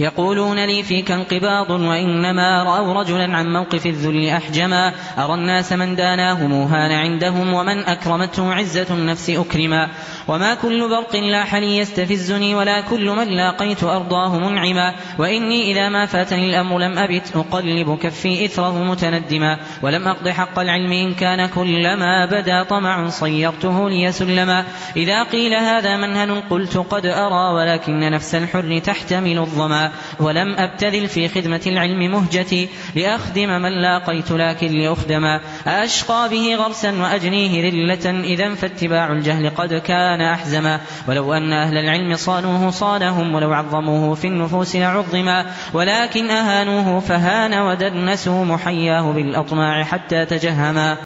يقولون لي فيك انقباض وإنما رأوا رجلا عن موقف الذل أحجما. أرى الناس من داناه موهان عندهم ومن أكرمته عزة النفس أكرما. وما كل برق لاح لي يستفزني ولا كل من لاقيت أرضاه منعما. وإني إذا ما فاتني الأمر لم أبت أقلب كفي إثره متندما. ولم أقض حق العلم إن كان كلما بدا طمع صيرته لي سلما إذا قيل هذا منهل قلت قد أرى ولكن نفس الحر تحتمل الظما. ولم أبتذل في خدمة العلم مهجتي لأخدم من لاقيت لكن لأخدما أشقى به غرسا وأجنيه ذلة إذا فاتباع الجهل قد كان أحزما. ولو أن أهل العلم صانوه صانهم ولو عظموه في النفوس لعظما. ولكن أهانوه فهان ودنسوا محياه بالأطماع حتى تجهما.